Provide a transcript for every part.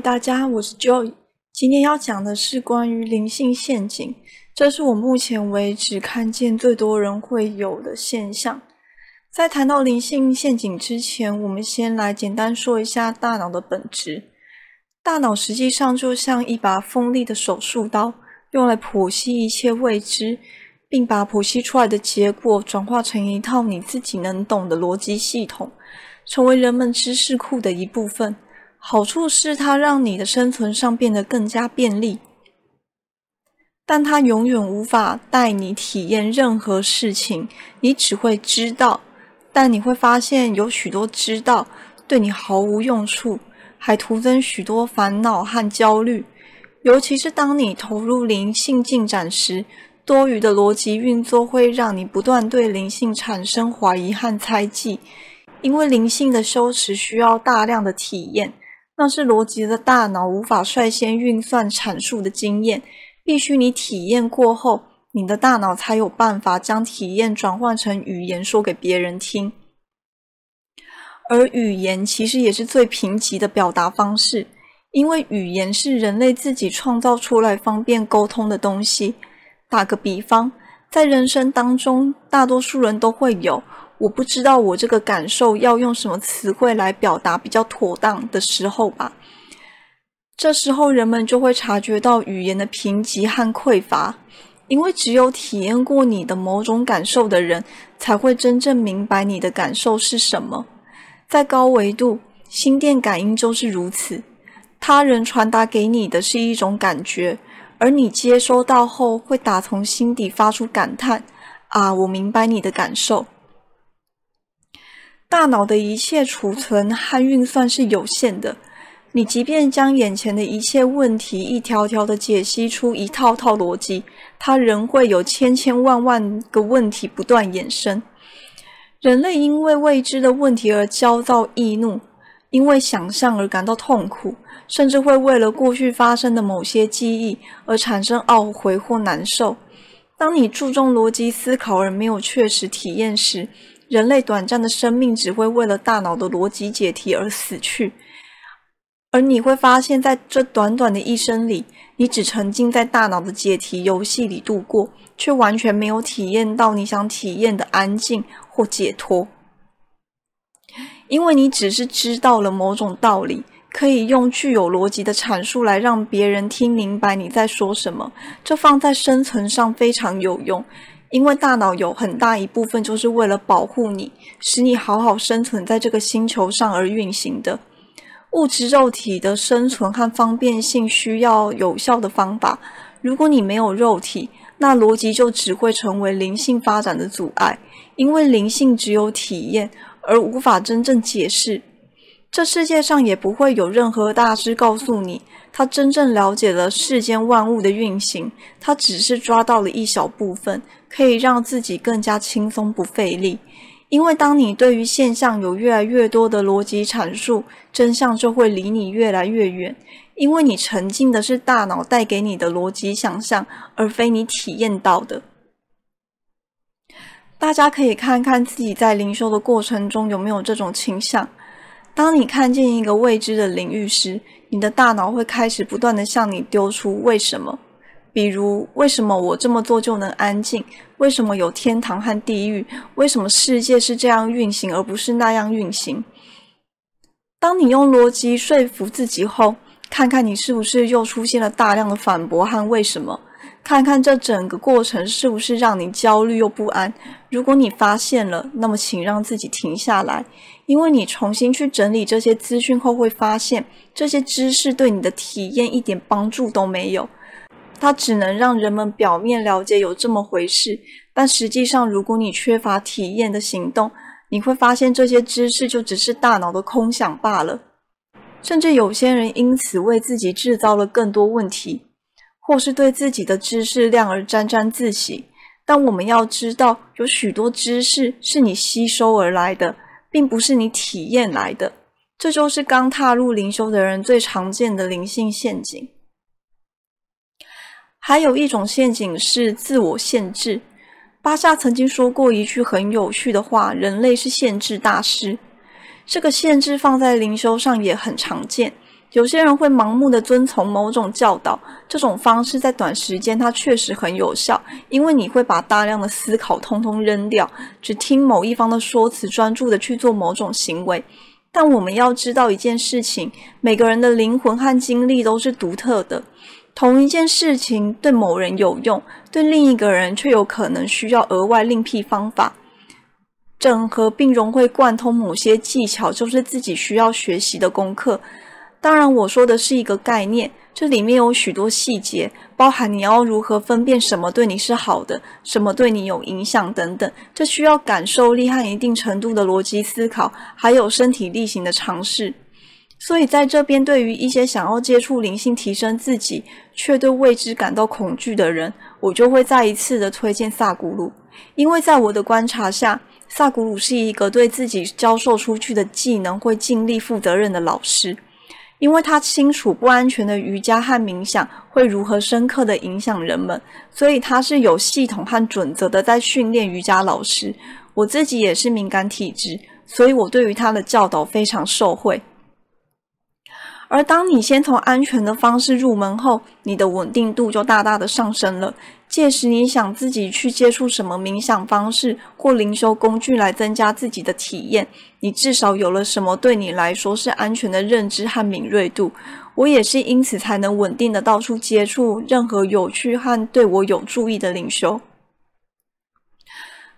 大家，我是 Joy。今天要讲的是关于灵性陷阱，这是我目前为止看见最多人会有的现象。在谈到灵性陷阱之前，我们先来简单说一下大脑的本质。大脑实际上就像一把锋利的手术刀，用来剖析一切未知，并把剖析出来的结果转化成一套你自己能懂的逻辑系统，成为人们知识库的一部分。好处是它让你的生存上变得更加便利，但它永远无法带你体验任何事情。你只会知道。但你会发现，有许多知道对你毫无用处，还徒增许多烦恼和焦虑。尤其是当你投入灵性进展时，多余的逻辑运作会让你不断对灵性产生怀疑和猜忌。因为灵性的修持需要大量的体验，那是逻辑的大脑无法率先运算阐述的经验，必须你体验过后。你的大脑才有办法将体验转换成语言说给别人听，而语言其实也是最贫瘠的表达方式，因为语言是人类自己创造出来方便沟通的东西。打个比方，在人生当中，大多数人都会有“我不知道我这个感受要用什么词汇来表达比较妥当”的时候吧。这时候，人们就会察觉到语言的贫瘠和匮乏。因为只有体验过你的某种感受的人，才会真正明白你的感受是什么。在高维度，心电感应就是如此。他人传达给你的是一种感觉，而你接收到后，会打从心底发出感叹：“啊，我明白你的感受。”大脑的一切储存和运算是有限的。你即便将眼前的一切问题一条条的解析出一套套逻辑，它仍会有千千万万个问题不断衍生。人类因为未知的问题而焦躁易怒，因为想象而感到痛苦，甚至会为了过去发生的某些记忆而产生懊悔或难受。当你注重逻辑思考而没有确实体验时，人类短暂的生命只会为了大脑的逻辑解题而死去。而你会发现，在这短短的一生里，你只沉浸在大脑的解题游戏里度过，却完全没有体验到你想体验的安静或解脱。因为你只是知道了某种道理，可以用具有逻辑的阐述来让别人听明白你在说什么。这放在生存上非常有用，因为大脑有很大一部分就是为了保护你，使你好好生存在这个星球上而运行的。物质肉体的生存和方便性需要有效的方法。如果你没有肉体，那逻辑就只会成为灵性发展的阻碍，因为灵性只有体验，而无法真正解释。这世界上也不会有任何大师告诉你，他真正了解了世间万物的运行，他只是抓到了一小部分，可以让自己更加轻松不费力。因为当你对于现象有越来越多的逻辑阐述，真相就会离你越来越远。因为你沉浸的是大脑带给你的逻辑想象，而非你体验到的。大家可以看看自己在灵修的过程中有没有这种倾向。当你看见一个未知的领域时，你的大脑会开始不断的向你丢出为什么。比如，为什么我这么做就能安静？为什么有天堂和地狱？为什么世界是这样运行而不是那样运行？当你用逻辑说服自己后，看看你是不是又出现了大量的反驳和为什么？看看这整个过程是不是让你焦虑又不安？如果你发现了，那么请让自己停下来，因为你重新去整理这些资讯后，会发现这些知识对你的体验一点帮助都没有。它只能让人们表面了解有这么回事，但实际上，如果你缺乏体验的行动，你会发现这些知识就只是大脑的空想罢了。甚至有些人因此为自己制造了更多问题，或是对自己的知识量而沾沾自喜。但我们要知道，有许多知识是你吸收而来的，并不是你体验来的。这就是刚踏入灵修的人最常见的灵性陷阱。还有一种陷阱是自我限制。巴夏曾经说过一句很有趣的话：“人类是限制大师。”这个限制放在灵修上也很常见。有些人会盲目的遵从某种教导，这种方式在短时间它确实很有效，因为你会把大量的思考通通扔掉，只听某一方的说辞，专注的去做某种行为。但我们要知道一件事情，每个人的灵魂和经历都是独特的，同一件事情对某人有用，对另一个人却有可能需要额外另辟方法。整合并融会贯通某些技巧，就是自己需要学习的功课。当然，我说的是一个概念，这里面有许多细节，包含你要如何分辨什么对你是好的，什么对你有影响等等。这需要感受力和一定程度的逻辑思考，还有身体力行的尝试。所以，在这边，对于一些想要接触灵性、提升自己，却对未知感到恐惧的人，我就会再一次的推荐萨古鲁，因为在我的观察下，萨古鲁是一个对自己教授出去的技能会尽力负责任的老师。因为他清楚不安全的瑜伽和冥想会如何深刻的影响人们，所以他是有系统和准则的在训练瑜伽老师。我自己也是敏感体质，所以我对于他的教导非常受惠。而当你先从安全的方式入门后，你的稳定度就大大的上升了。届时你想自己去接触什么冥想方式或灵修工具来增加自己的体验，你至少有了什么对你来说是安全的认知和敏锐度。我也是因此才能稳定的到处接触任何有趣和对我有助益的灵修。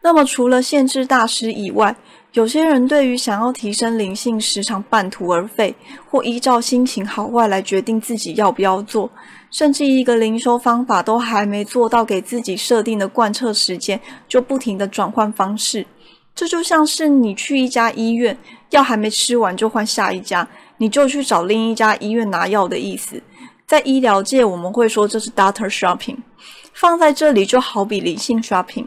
那么除了限制大师以外，有些人对于想要提升灵性，时常半途而废，或依照心情好坏来决定自己要不要做，甚至一个灵修方法都还没做到给自己设定的贯彻时间，就不停的转换方式。这就像是你去一家医院，药还没吃完就换下一家，你就去找另一家医院拿药的意思。在医疗界，我们会说这是 doctor shopping，放在这里就好比灵性 shopping。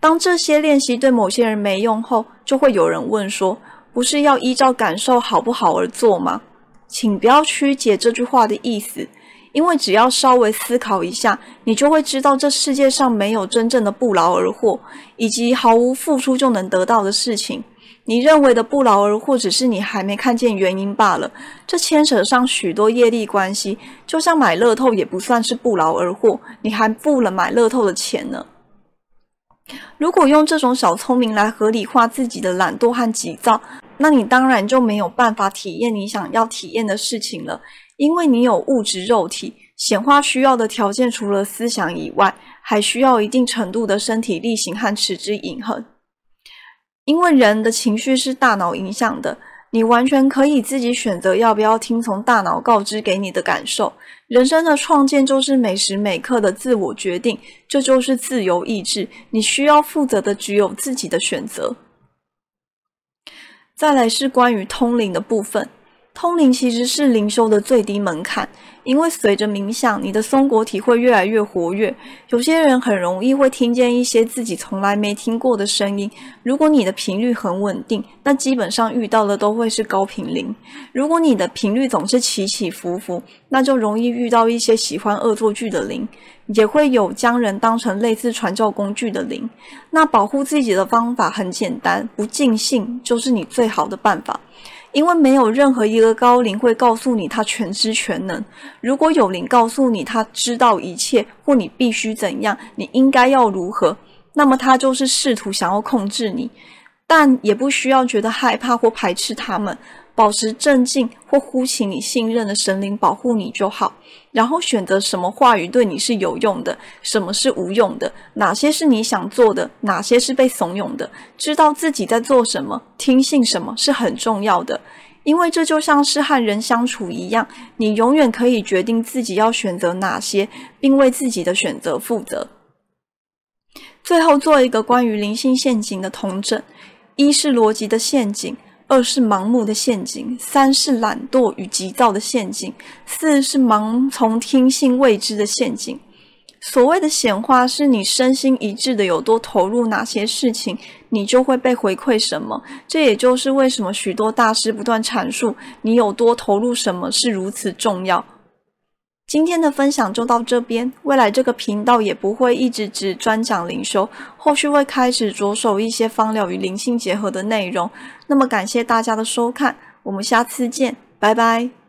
当这些练习对某些人没用后，就会有人问说：“不是要依照感受好不好而做吗？”请不要曲解这句话的意思，因为只要稍微思考一下，你就会知道这世界上没有真正的不劳而获，以及毫无付出就能得到的事情。你认为的不劳而获，只是你还没看见原因罢了。这牵扯上许多业力关系，就像买乐透也不算是不劳而获，你还付了买乐透的钱呢。如果用这种小聪明来合理化自己的懒惰和急躁，那你当然就没有办法体验你想要体验的事情了。因为你有物质肉体，显化需要的条件除了思想以外，还需要一定程度的身体力行和持之以恒。因为人的情绪是大脑影响的。你完全可以自己选择要不要听从大脑告知给你的感受。人生的创建就是每时每刻的自我决定，这就是自由意志。你需要负责的只有自己的选择。再来是关于通灵的部分。通灵其实是灵修的最低门槛，因为随着冥想，你的松果体会越来越活跃。有些人很容易会听见一些自己从来没听过的声音。如果你的频率很稳定，那基本上遇到的都会是高频灵。如果你的频率总是起起伏伏，那就容易遇到一些喜欢恶作剧的灵，也会有将人当成类似传教工具的灵。那保护自己的方法很简单，不尽兴就是你最好的办法。因为没有任何一个高龄会告诉你他全知全能。如果有灵告诉你他知道一切，或你必须怎样，你应该要如何，那么他就是试图想要控制你。但也不需要觉得害怕或排斥他们。保持镇静，或呼请你信任的神灵保护你就好。然后选择什么话语对你是有用的，什么是无用的，哪些是你想做的，哪些是被怂恿的。知道自己在做什么，听信什么是很重要的，因为这就像是和人相处一样，你永远可以决定自己要选择哪些，并为自己的选择负责。最后做一个关于灵性陷阱的统整：一是逻辑的陷阱。二是盲目的陷阱，三是懒惰与急躁的陷阱，四是盲从听信未知的陷阱。所谓的显化，是你身心一致的有多投入哪些事情，你就会被回馈什么。这也就是为什么许多大师不断阐述，你有多投入什么是如此重要。今天的分享就到这边，未来这个频道也不会一直只专讲灵修，后续会开始着手一些芳疗与灵性结合的内容。那么感谢大家的收看，我们下次见，拜拜。